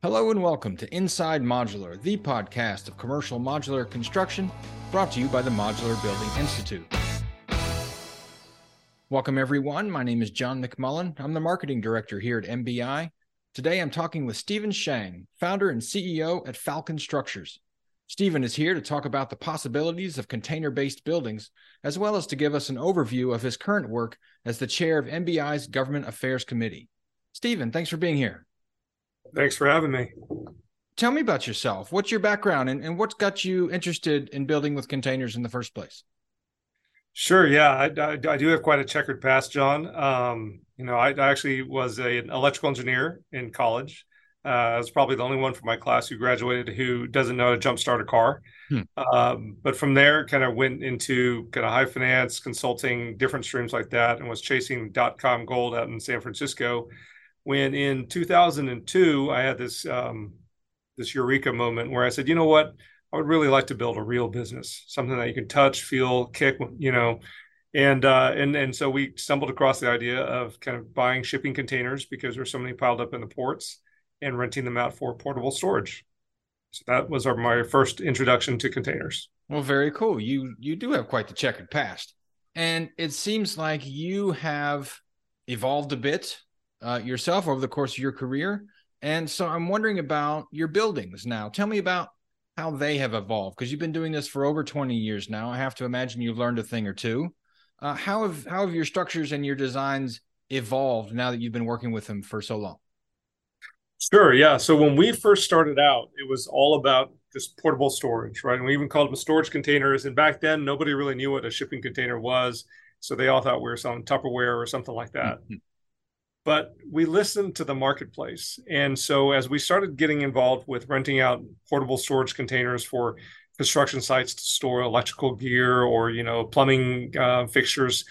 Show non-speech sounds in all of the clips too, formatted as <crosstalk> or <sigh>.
Hello and welcome to Inside Modular, the podcast of commercial modular construction brought to you by the Modular Building Institute. Welcome, everyone. My name is John McMullen. I'm the marketing director here at MBI. Today I'm talking with Stephen Shang, founder and CEO at Falcon Structures. Stephen is here to talk about the possibilities of container based buildings, as well as to give us an overview of his current work as the chair of MBI's Government Affairs Committee. Stephen, thanks for being here. Thanks for having me. Tell me about yourself. What's your background and, and what's got you interested in building with containers in the first place? Sure. Yeah, I, I, I do have quite a checkered past, John. Um, you know, I, I actually was a, an electrical engineer in college. Uh, I was probably the only one from my class who graduated who doesn't know how to jumpstart a car. Hmm. Um, but from there, kind of went into kind of high finance, consulting, different streams like that, and was chasing dot com gold out in San Francisco when in 2002 I had this um, this eureka moment where I said, you know what, I would really like to build a real business, something that you can touch, feel, kick, you know, and uh, and and so we stumbled across the idea of kind of buying shipping containers because there's so many piled up in the ports and renting them out for portable storage. So that was our, my first introduction to containers. Well, very cool. You you do have quite the checkered past, and it seems like you have evolved a bit uh, yourself over the course of your career. And so I'm wondering about your buildings now. Tell me about how they have evolved because you've been doing this for over 20 years now. I have to imagine you've learned a thing or two. Uh, how have how have your structures and your designs evolved now that you've been working with them for so long? Sure. Yeah. So when we first started out, it was all about just portable storage, right? And we even called them storage containers. And back then, nobody really knew what a shipping container was. So they all thought we were selling Tupperware or something like that. Mm-hmm <laughs> but we listened to the marketplace. And so as we started getting involved with renting out portable storage containers for construction sites to store electrical gear or you know plumbing uh, fixtures,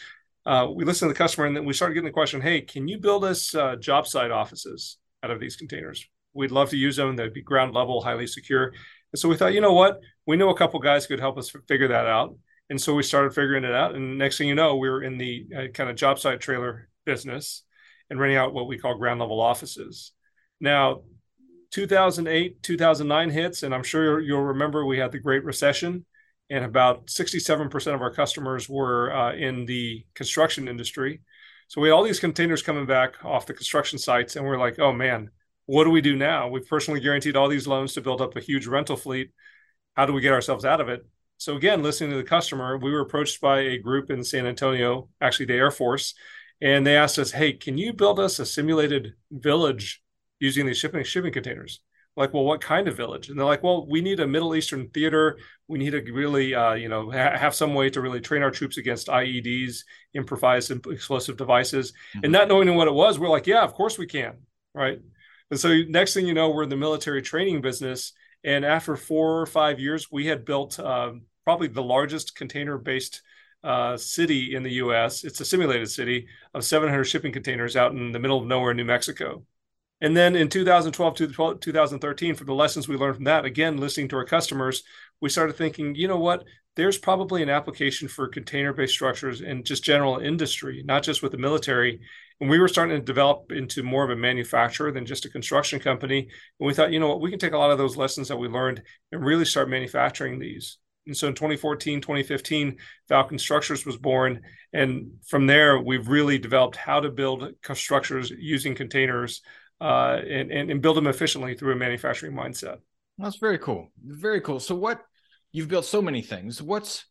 uh, we listened to the customer and then we started getting the question, "Hey, can you build us uh, job site offices out of these containers? We'd love to use them. They'd be ground level, highly secure." And so we thought, you know what? We know a couple guys could help us figure that out. And so we started figuring it out. And next thing you know, we were in the uh, kind of job site trailer business and renting out what we call ground level offices. Now, 2008, 2009 hits, and I'm sure you'll remember we had the Great Recession, and about 67% of our customers were uh, in the construction industry. So we had all these containers coming back off the construction sites, and we're like, oh man, what do we do now? We've personally guaranteed all these loans to build up a huge rental fleet. How do we get ourselves out of it? So again, listening to the customer, we were approached by a group in San Antonio, actually the Air Force, and they asked us, "Hey, can you build us a simulated village using these shipping shipping containers?" Like, well, what kind of village? And they're like, "Well, we need a Middle Eastern theater. We need to really, uh, you know, ha- have some way to really train our troops against IEDs, improvised explosive devices." Mm-hmm. And not knowing what it was, we're like, "Yeah, of course we can." Right. And so next thing you know, we're in the military training business. And after four or five years, we had built um, probably the largest container-based uh, city in the U.S. It's a simulated city of 700 shipping containers out in the middle of nowhere, in New Mexico. And then in 2012 to 2013, for the lessons we learned from that, again, listening to our customers, we started thinking, you know what? There's probably an application for container based structures in just general industry, not just with the military. And we were starting to develop into more of a manufacturer than just a construction company. And we thought, you know what? We can take a lot of those lessons that we learned and really start manufacturing these. And so in 2014, 2015, Falcon Structures was born. And from there, we've really developed how to build structures using containers uh, and, and, and build them efficiently through a manufacturing mindset. That's very cool. Very cool. So what you've built so many things. What's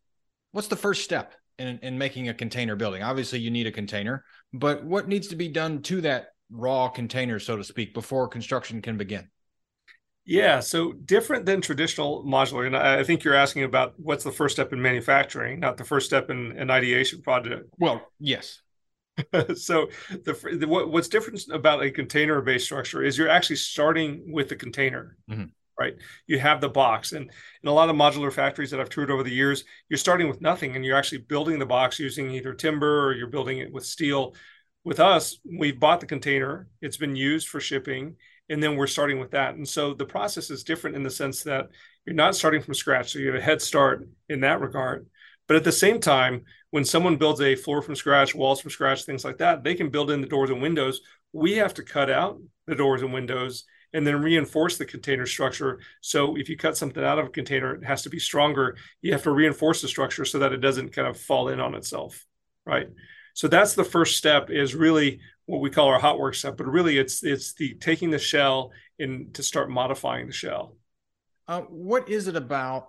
what's the first step in, in making a container building? Obviously, you need a container, but what needs to be done to that raw container, so to speak, before construction can begin? Yeah, so different than traditional modular, and I think you're asking about what's the first step in manufacturing, not the first step in an ideation project. Well, yes. <laughs> so the, the, what, what's different about a container-based structure is you're actually starting with the container, mm-hmm. right? You have the box, and in a lot of modular factories that I've toured over the years, you're starting with nothing, and you're actually building the box using either timber or you're building it with steel. With us, we've bought the container; it's been used for shipping and then we're starting with that. And so the process is different in the sense that you're not starting from scratch. So you have a head start in that regard. But at the same time, when someone builds a floor from scratch, walls from scratch, things like that, they can build in the doors and windows. We have to cut out the doors and windows and then reinforce the container structure. So if you cut something out of a container, it has to be stronger. You have to reinforce the structure so that it doesn't kind of fall in on itself, right? So that's the first step is really what we call our hot work step, but really it's it's the taking the shell and to start modifying the shell. Uh, what is it about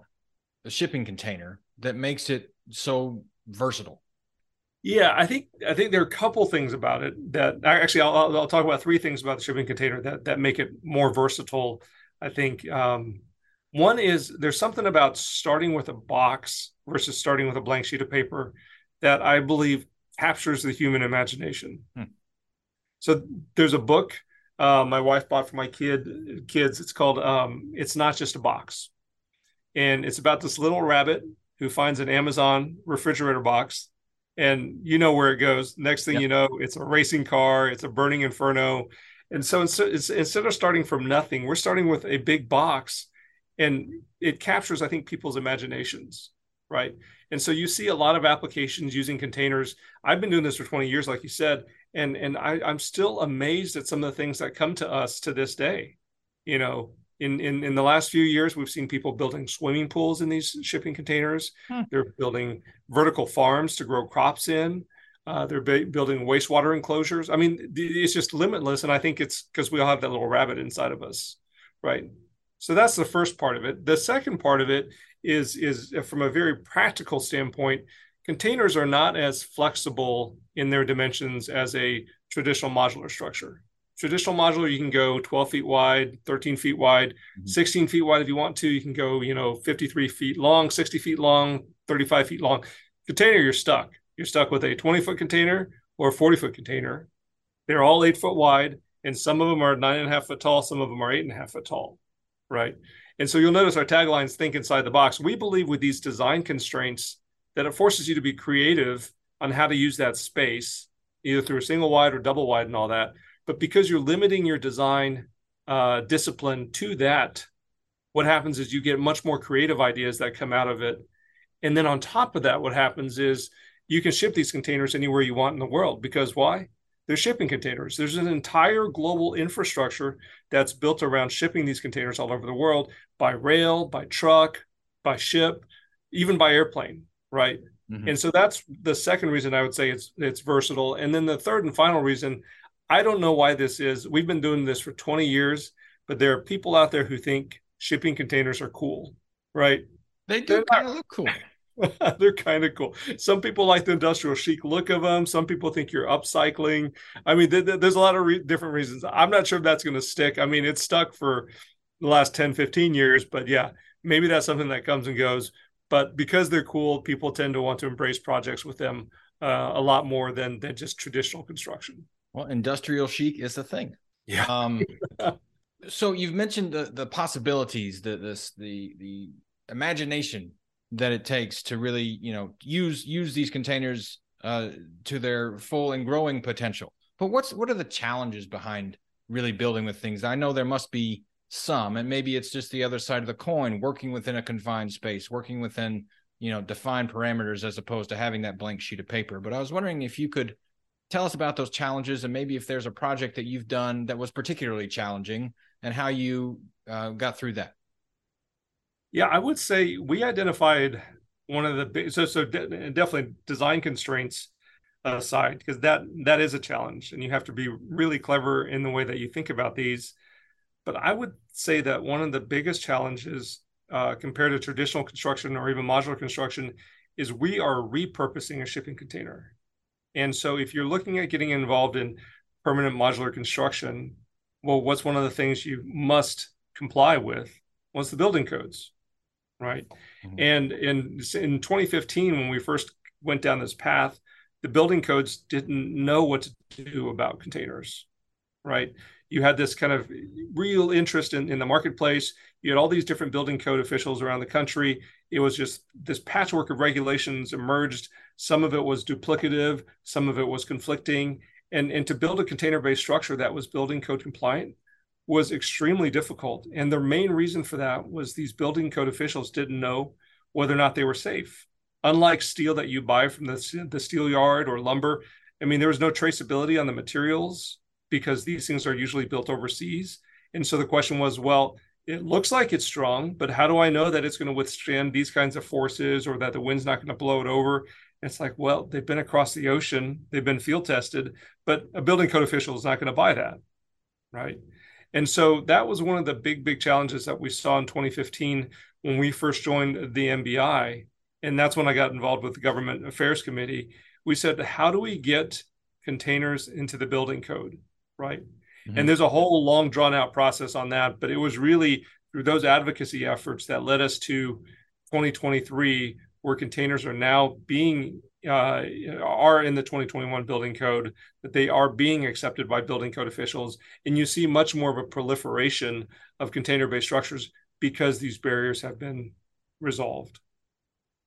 a shipping container that makes it so versatile? Yeah, I think I think there are a couple things about it that actually I'll, I'll talk about three things about the shipping container that that make it more versatile. I think um, one is there's something about starting with a box versus starting with a blank sheet of paper that I believe captures the human imagination. Hmm. So there's a book uh, my wife bought for my kid kids. It's called um, "It's Not Just a Box," and it's about this little rabbit who finds an Amazon refrigerator box, and you know where it goes. Next thing yep. you know, it's a racing car, it's a burning inferno, and so instead, instead of starting from nothing, we're starting with a big box, and it captures, I think, people's imaginations, right? And so you see a lot of applications using containers. I've been doing this for 20 years, like you said, and and I, I'm still amazed at some of the things that come to us to this day. You know, in, in in the last few years, we've seen people building swimming pools in these shipping containers. Hmm. They're building vertical farms to grow crops in. Uh, they're ba- building wastewater enclosures. I mean, it's just limitless, and I think it's because we all have that little rabbit inside of us, right? So that's the first part of it. The second part of it is is from a very practical standpoint containers are not as flexible in their dimensions as a traditional modular structure. Traditional modular you can go 12 feet wide 13 feet wide mm-hmm. 16 feet wide if you want to. You can go you know 53 feet long 60 feet long 35 feet long. Container you're stuck. You're stuck with a 20 foot container or a 40 foot container. They're all eight foot wide and some of them are nine and a half foot tall some of them are eight and a half foot tall right and so you'll notice our taglines think inside the box. We believe with these design constraints that it forces you to be creative on how to use that space, either through a single wide or double wide and all that. But because you're limiting your design uh, discipline to that, what happens is you get much more creative ideas that come out of it. And then on top of that, what happens is you can ship these containers anywhere you want in the world because why? They're shipping containers. There's an entire global infrastructure that's built around shipping these containers all over the world by rail, by truck, by ship, even by airplane, right? Mm-hmm. And so that's the second reason I would say it's it's versatile. And then the third and final reason, I don't know why this is. We've been doing this for 20 years, but there are people out there who think shipping containers are cool, right? They do kind of look cool. <laughs> They're kind of cool. Some people like the industrial chic look of them. Some people think you're upcycling. I mean, th- th- there's a lot of re- different reasons. I'm not sure if that's going to stick. I mean, it's stuck for the last 10, 15 years, but yeah, maybe that's something that comes and goes. But because they're cool, people tend to want to embrace projects with them uh, a lot more than than just traditional construction. Well, industrial chic is the thing. Yeah. Um, <laughs> so you've mentioned the the possibilities, the this the the imagination that it takes to really you know use use these containers uh, to their full and growing potential. But what's what are the challenges behind really building with things? I know there must be some, and maybe it's just the other side of the coin, working within a confined space, working within you know defined parameters as opposed to having that blank sheet of paper. But I was wondering if you could tell us about those challenges and maybe if there's a project that you've done that was particularly challenging and how you uh, got through that. Yeah, I would say we identified one of the big so so de- definitely design constraints aside because that that is a challenge and you have to be really clever in the way that you think about these. But I would say that one of the biggest challenges uh, compared to traditional construction or even modular construction is we are repurposing a shipping container. And so if you're looking at getting involved in permanent modular construction, well, what's one of the things you must comply with? What's the building codes? Right? Mm-hmm. And in in 2015, when we first went down this path, the building codes didn't know what to do about containers, right? You had this kind of real interest in, in the marketplace. You had all these different building code officials around the country. It was just this patchwork of regulations emerged. Some of it was duplicative, some of it was conflicting. And, and to build a container based structure that was building code compliant was extremely difficult. And the main reason for that was these building code officials didn't know whether or not they were safe. Unlike steel that you buy from the, the steel yard or lumber, I mean, there was no traceability on the materials because these things are usually built overseas. And so the question was, well, it looks like it's strong, but how do I know that it's going to withstand these kinds of forces or that the wind's not going to blow it over? And it's like, well, they've been across the ocean, they've been field tested, but a building code official is not going to buy that. Right. And so that was one of the big, big challenges that we saw in 2015 when we first joined the MBI. And that's when I got involved with the Government Affairs Committee. We said, how do we get containers into the building code? Right. Mm-hmm. And there's a whole long drawn out process on that. But it was really through those advocacy efforts that led us to 2023, where containers are now being uh, are in the 2021 building code, that they are being accepted by building code officials. And you see much more of a proliferation of container based structures because these barriers have been resolved.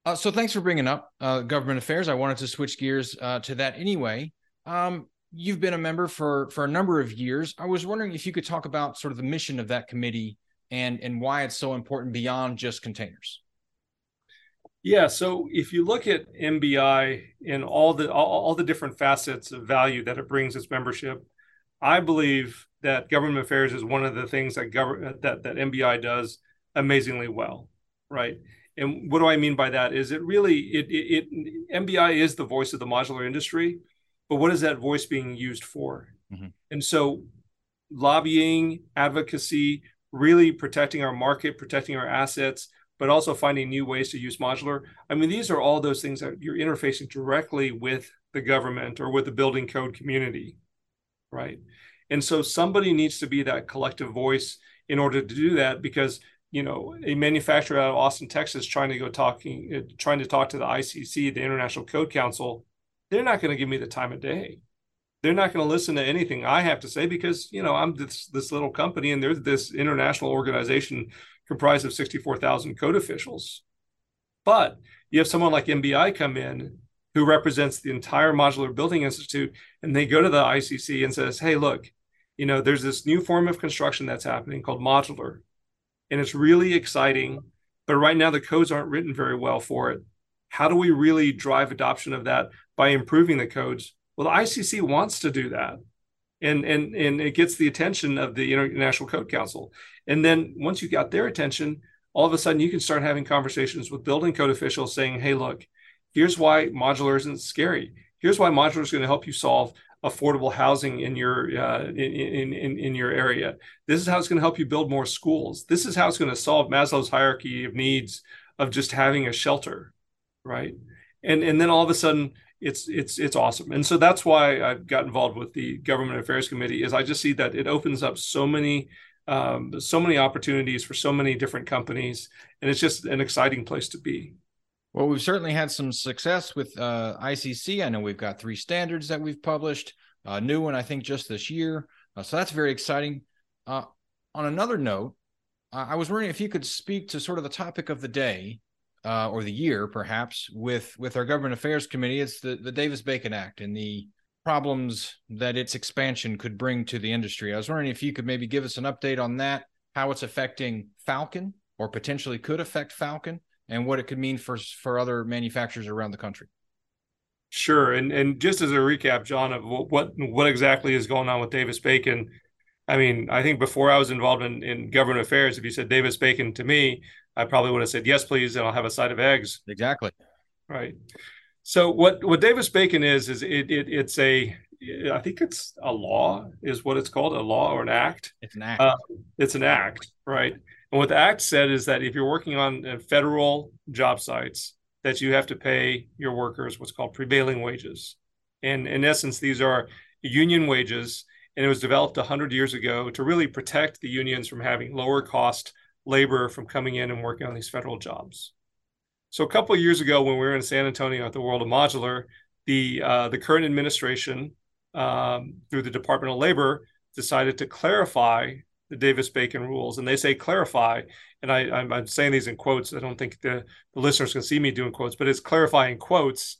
Uh, so thanks for bringing up uh, government affairs. I wanted to switch gears uh, to that anyway. Um, you've been a member for for a number of years. I was wondering if you could talk about sort of the mission of that committee and and why it's so important beyond just containers. Yeah, so if you look at MBI and all the all, all the different facets of value that it brings its membership, I believe that government affairs is one of the things that government that that MBI does amazingly well, right? And what do I mean by that? Is it really it, it, it MBI is the voice of the modular industry, but what is that voice being used for? Mm-hmm. And so, lobbying, advocacy, really protecting our market, protecting our assets, but also finding new ways to use modular. I mean, these are all those things that you're interfacing directly with the government or with the building code community, right? And so somebody needs to be that collective voice in order to do that because you know a manufacturer out of Austin, Texas, trying to go talking, uh, trying to talk to the ICC, the International Code Council, they're not going to give me the time of day. They're not going to listen to anything I have to say because you know I'm this this little company and there's this international organization comprised of 64,000 code officials. But you have someone like MBI come in who represents the entire Modular Building Institute, and they go to the ICC and says, "Hey, look, you know, there's this new form of construction that's happening called modular, and it's really exciting, but right now the codes aren't written very well for it. How do we really drive adoption of that by improving the codes?" Well, the ICC wants to do that and and and it gets the attention of the International Code Council. And then once you got their attention, all of a sudden you can start having conversations with building code officials saying, "Hey, look, here's why modular isn't scary. Here's why modular is going to help you solve affordable housing in your uh, in, in in your area. This is how it's going to help you build more schools. This is how it's going to solve Maslow's hierarchy of needs of just having a shelter, right? And and then all of a sudden it's it's it's awesome. And so that's why i got involved with the government affairs committee is i just see that it opens up so many um, so many opportunities for so many different companies and it's just an exciting place to be. Well we've certainly had some success with uh, icc i know we've got three standards that we've published a new one i think just this year. Uh, so that's very exciting. Uh, on another note i was wondering if you could speak to sort of the topic of the day uh, or the year perhaps with with our government affairs committee it's the, the davis bacon act and the problems that its expansion could bring to the industry. I was wondering if you could maybe give us an update on that how it's affecting falcon or potentially could affect falcon and what it could mean for for other manufacturers around the country. Sure and and just as a recap john of what what exactly is going on with davis bacon I mean, I think before I was involved in, in government affairs, if you said Davis Bacon to me, I probably would have said yes, please, and I'll have a side of eggs. Exactly. Right. So what what Davis Bacon is is it, it it's a I think it's a law is what it's called a law or an act. It's an act. Uh, it's an act, right? And what the act said is that if you're working on uh, federal job sites, that you have to pay your workers what's called prevailing wages. And in essence, these are union wages, and it was developed 100 years ago to really protect the unions from having lower cost labor from coming in and working on these federal jobs. So a couple of years ago, when we were in San Antonio at the World of Modular, the uh, the current administration, um, through the Department of Labor, decided to clarify the Davis Bacon rules, and they say clarify. And I, I'm, I'm saying these in quotes. I don't think the, the listeners can see me doing quotes, but it's clarifying quotes.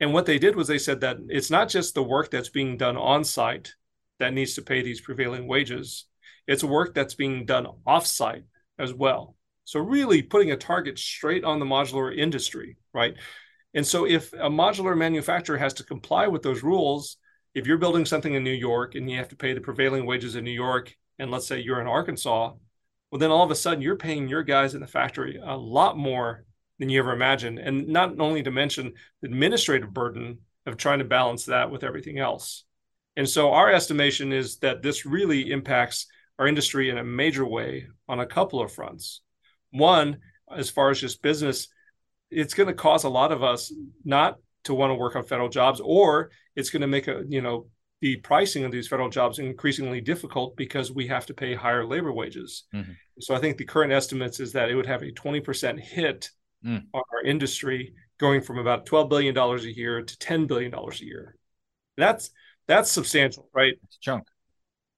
And what they did was they said that it's not just the work that's being done on site that needs to pay these prevailing wages. It's work that's being done offsite as well. So really putting a target straight on the modular industry, right? And so if a modular manufacturer has to comply with those rules, if you're building something in New York and you have to pay the prevailing wages in New York and let's say you're in Arkansas, well, then all of a sudden you're paying your guys in the factory a lot more than you ever imagined. And not only to mention the administrative burden of trying to balance that with everything else. And so our estimation is that this really impacts our industry in a major way on a couple of fronts. One, as far as just business, it's going to cause a lot of us not to want to work on federal jobs, or it's going to make a you know the pricing of these federal jobs increasingly difficult because we have to pay higher labor wages. Mm-hmm. So I think the current estimates is that it would have a 20% hit mm. on our industry going from about $12 billion a year to $10 billion a year. That's that's substantial, right? It's chunk.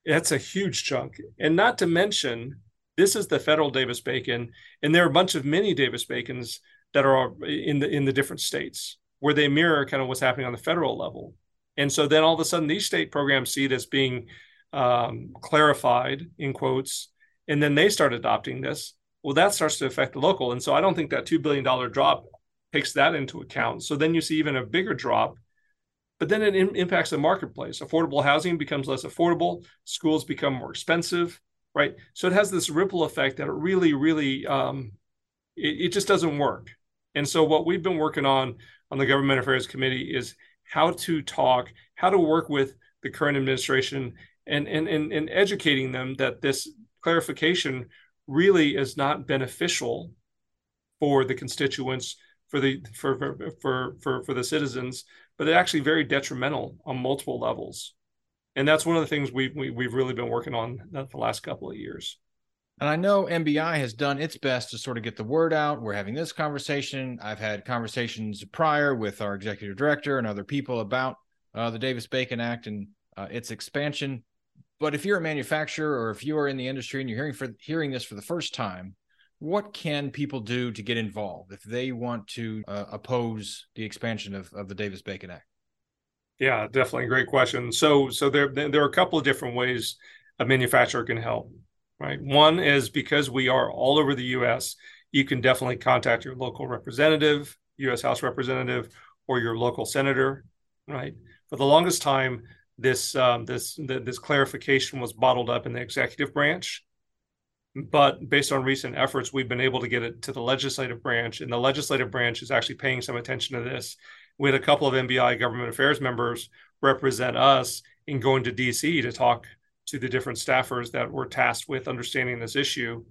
That's a huge chunk. And not to mention, this is the federal Davis Bacon, and there are a bunch of mini Davis Bacons that are in the in the different states where they mirror kind of what's happening on the federal level. And so then all of a sudden these state programs see it as being um, clarified in quotes, and then they start adopting this. Well, that starts to affect the local. And so I don't think that $2 billion drop takes that into account. So then you see even a bigger drop, but then it impacts the marketplace. Affordable housing becomes less affordable, schools become more expensive, right? So it has this ripple effect that it really, really, um, it, it just doesn't work. And so what we've been working on on the Government Affairs Committee is how to talk, how to work with the current administration and, and, and, and educating them that this clarification really is not beneficial for the constituents, for the for for for for, the citizens, but it's actually very detrimental on multiple levels. And that's one of the things we, we we've really been working on the last couple of years. And I know MBI has done its best to sort of get the word out. We're having this conversation. I've had conversations prior with our executive director and other people about uh, the Davis Bacon Act and uh, its expansion. But if you're a manufacturer or if you are in the industry and you're hearing for hearing this for the first time, what can people do to get involved if they want to uh, oppose the expansion of, of the Davis Bacon Act? Yeah, definitely great question. So, so there there are a couple of different ways a manufacturer can help right? One is because we are all over the US, you can definitely contact your local representative, US House representative, or your local senator, right? For the longest time, this um, this this clarification was bottled up in the executive branch, but based on recent efforts, we've been able to get it to the legislative branch, and the legislative branch is actually paying some attention to this. We had a couple of MBI government affairs members represent us in going to DC to talk to the different staffers that were tasked with understanding this issue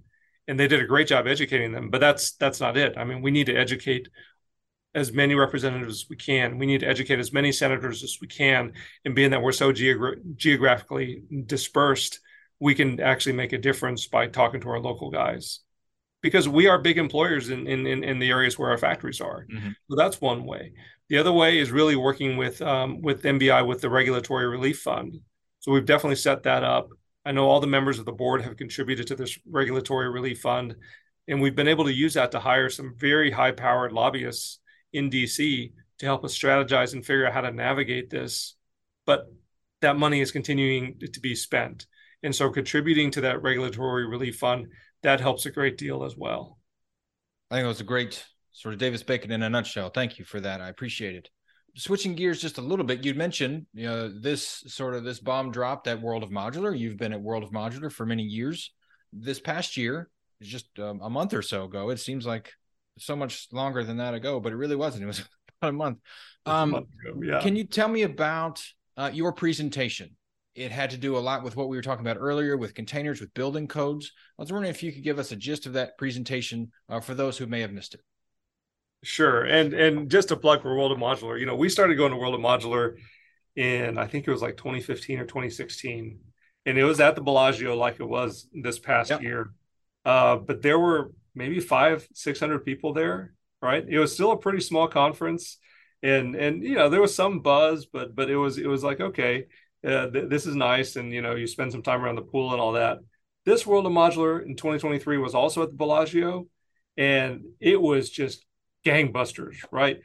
and they did a great job educating them but that's that's not it i mean we need to educate as many representatives as we can we need to educate as many senators as we can and being that we're so geogra- geographically dispersed we can actually make a difference by talking to our local guys because we are big employers in in, in the areas where our factories are mm-hmm. so that's one way the other way is really working with um, with mbi with the regulatory relief fund so we've definitely set that up. I know all the members of the board have contributed to this regulatory relief fund, and we've been able to use that to hire some very high powered lobbyists in DC to help us strategize and figure out how to navigate this. But that money is continuing to be spent. And so contributing to that regulatory relief fund, that helps a great deal as well. I think it was a great sort of Davis Bacon in a nutshell. Thank you for that. I appreciate it switching gears just a little bit, you'd mentioned you know this sort of this bomb dropped at World of Modular. You've been at World of Modular for many years. This past year, just um, a month or so ago, it seems like so much longer than that ago, but it really wasn't. It was <laughs> about a month. Um, a month ago, yeah. Can you tell me about uh, your presentation? It had to do a lot with what we were talking about earlier with containers, with building codes. I was wondering if you could give us a gist of that presentation uh, for those who may have missed it. Sure. And and just to plug for World of Modular, you know, we started going to World of Modular in I think it was like 2015 or 2016. And it was at the Bellagio like it was this past yep. year. Uh, but there were maybe five, six hundred people there, right? It was still a pretty small conference. And and you know, there was some buzz, but but it was it was like, okay, uh, th- this is nice. And you know, you spend some time around the pool and all that. This World of Modular in 2023 was also at the Bellagio. And it was just gangbusters, right?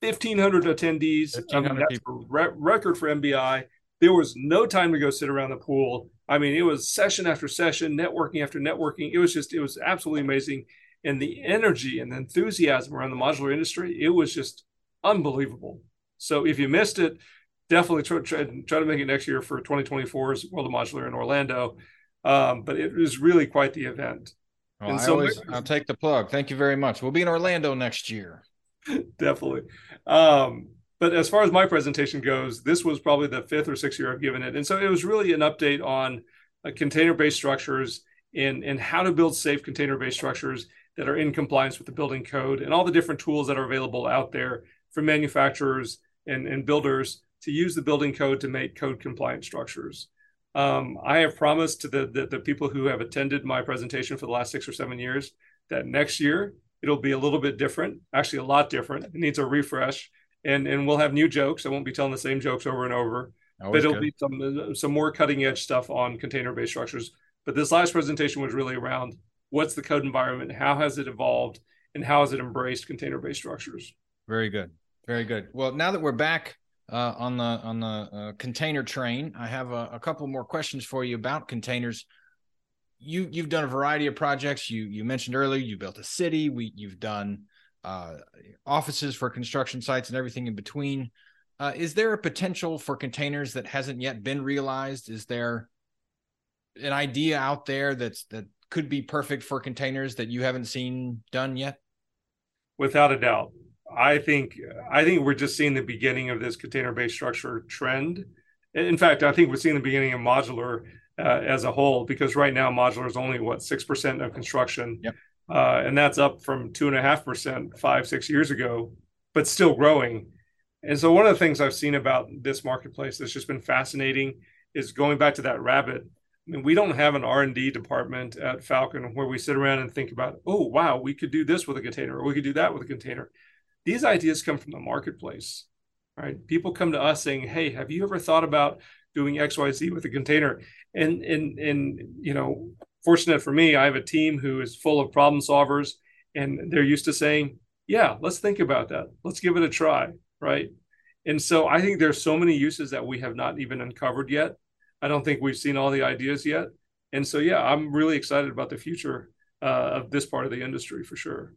1,500 attendees. 1,500 I mean, people. re- record for MBI. There was no time to go sit around the pool. I mean, it was session after session, networking after networking. It was just, it was absolutely amazing. And the energy and the enthusiasm around the modular industry, it was just unbelievable. So if you missed it, definitely try, try, try to make it next year for 2024's World of Modular in Orlando. Um, but it was really quite the event. Well, and I so always, I'll take the plug. Thank you very much. We'll be in Orlando next year. <laughs> Definitely. Um, but as far as my presentation goes, this was probably the fifth or sixth year I've given it, and so it was really an update on uh, container-based structures and and how to build safe container-based structures that are in compliance with the building code and all the different tools that are available out there for manufacturers and, and builders to use the building code to make code compliant structures. Um, I have promised to the, the, the people who have attended my presentation for the last six or seven years that next year it'll be a little bit different, actually a lot different. It needs a refresh, and and we'll have new jokes. I won't be telling the same jokes over and over, Always but it'll good. be some some more cutting edge stuff on container based structures. But this last presentation was really around what's the code environment, how has it evolved, and how has it embraced container based structures. Very good, very good. Well, now that we're back uh, on the on the uh, container train. I have a, a, couple more questions for you about containers. You you've done a variety of projects. You you mentioned earlier you built a city. We you've done uh, offices for construction sites and everything in between. Uh, is there a potential for containers that hasn't yet been realized? Is there an idea out there that's that could be perfect for containers that you haven't seen done yet? Without a doubt. I think I think we're just seeing the beginning of this container-based structure trend. In fact, I think we're seeing the beginning of modular uh, as a whole because right now modular is only what six percent of construction, yep. uh, and that's up from two and a half percent five six years ago, but still growing. And so one of the things I've seen about this marketplace that's just been fascinating is going back to that rabbit. I mean, we don't have an R and D department at Falcon where we sit around and think about, oh wow, we could do this with a container, or we could do that with a container these ideas come from the marketplace, right? People come to us saying, "Hey, have you ever thought about doing X, Y, Z with a container?" And and and you know, fortunate for me, I have a team who is full of problem solvers, and they're used to saying, "Yeah, let's think about that. Let's give it a try," right? And so I think there's so many uses that we have not even uncovered yet. I don't think we've seen all the ideas yet. And so, yeah, I'm really excited about the future uh, of this part of the industry for sure.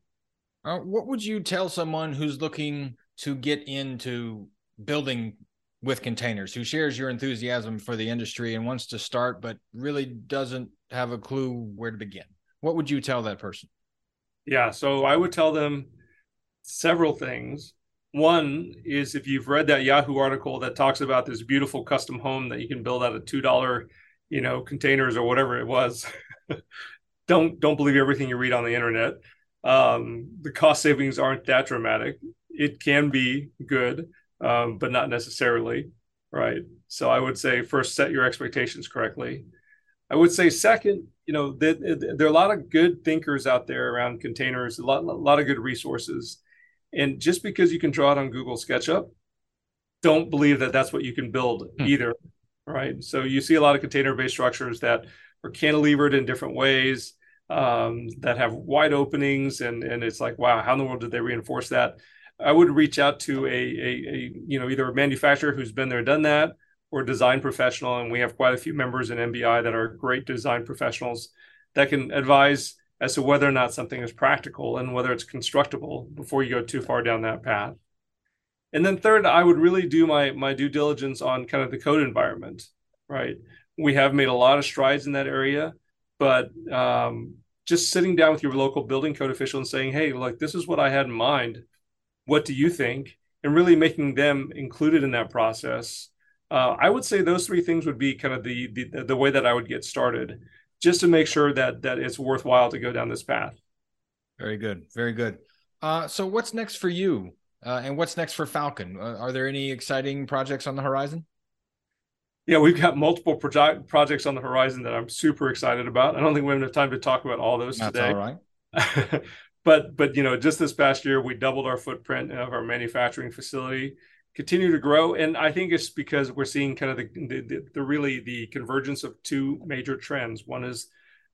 Uh, what would you tell someone who's looking to get into building with containers, who shares your enthusiasm for the industry and wants to start, but really doesn't have a clue where to begin? What would you tell that person? Yeah, so I would tell them several things. One is if you've read that Yahoo article that talks about this beautiful custom home that you can build out of two dollar, you know, containers or whatever it was. <laughs> don't don't believe everything you read on the internet um, the cost savings aren't that dramatic. It can be good, um, but not necessarily, right? So I would say first set your expectations correctly. I would say second, you know, there, there are a lot of good thinkers out there around containers, a lot, a lot of good resources. And just because you can draw it on Google SketchUp, don't believe that that's what you can build hmm. either, right? So you see a lot of container-based structures that are cantilevered in different ways um, that have wide openings, and and it's like, wow, how in the world did they reinforce that? I would reach out to a, a, a you know either a manufacturer who's been there, done that, or design professional, and we have quite a few members in MBI that are great design professionals that can advise as to whether or not something is practical and whether it's constructible before you go too far down that path. And then third, I would really do my my due diligence on kind of the code environment, right? We have made a lot of strides in that area but um, just sitting down with your local building code official and saying, "Hey, like this is what I had in mind. What do you think?" and really making them included in that process. Uh, I would say those three things would be kind of the, the the way that I would get started, just to make sure that that it's worthwhile to go down this path. Very good, very good. Uh, so, what's next for you, uh, and what's next for Falcon? Uh, are there any exciting projects on the horizon? Yeah, we've got multiple project projects on the horizon that I'm super excited about. I don't think we have enough time to talk about all those That's today. All right. <laughs> but but you know, just this past year, we doubled our footprint of our manufacturing facility, continue to grow, and I think it's because we're seeing kind of the the, the, the really the convergence of two major trends. One is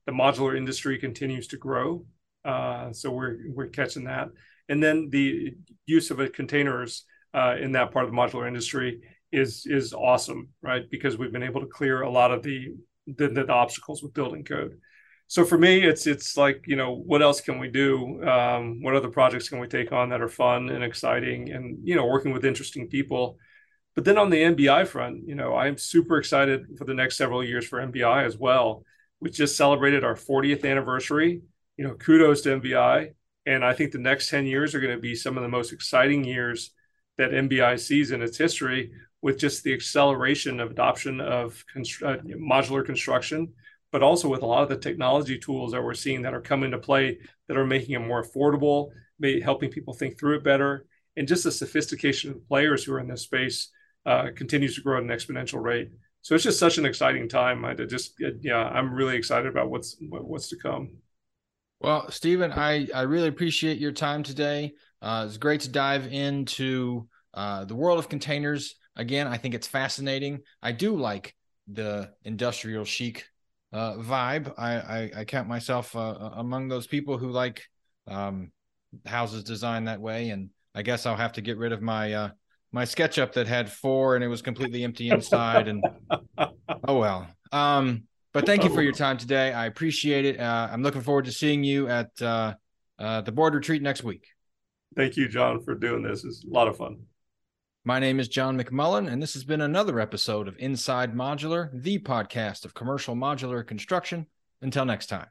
the modular industry continues to grow, uh, so we're we're catching that, and then the use of containers uh, in that part of the modular industry is is awesome, right? Because we've been able to clear a lot of the the, the obstacles with building code. So for me, it's it's like you know what else can we do? Um, what other projects can we take on that are fun and exciting, and you know working with interesting people. But then on the MBI front, you know I'm super excited for the next several years for MBI as well. We just celebrated our 40th anniversary. You know, kudos to MBI. And I think the next 10 years are going to be some of the most exciting years that MBI sees in its history with just the acceleration of adoption of constr- uh, modular construction, but also with a lot of the technology tools that we're seeing that are coming to play that are making it more affordable, may, helping people think through it better. And just the sophistication of players who are in this space uh, continues to grow at an exponential rate. So it's just such an exciting time. I just, yeah, I'm really excited about what's what's to come. Well, Stephen, I, I really appreciate your time today. Uh, it's great to dive into uh, the world of containers. Again, I think it's fascinating. I do like the industrial chic uh, vibe. I, I, I, count myself uh, among those people who like um, houses designed that way. And I guess I'll have to get rid of my uh, my SketchUp that had four and it was completely empty inside. And <laughs> oh well. Um, but thank you for your time today. I appreciate it. Uh, I'm looking forward to seeing you at uh, uh, the board retreat next week. Thank you, John, for doing this. It's a lot of fun. My name is John McMullen, and this has been another episode of Inside Modular, the podcast of commercial modular construction. Until next time.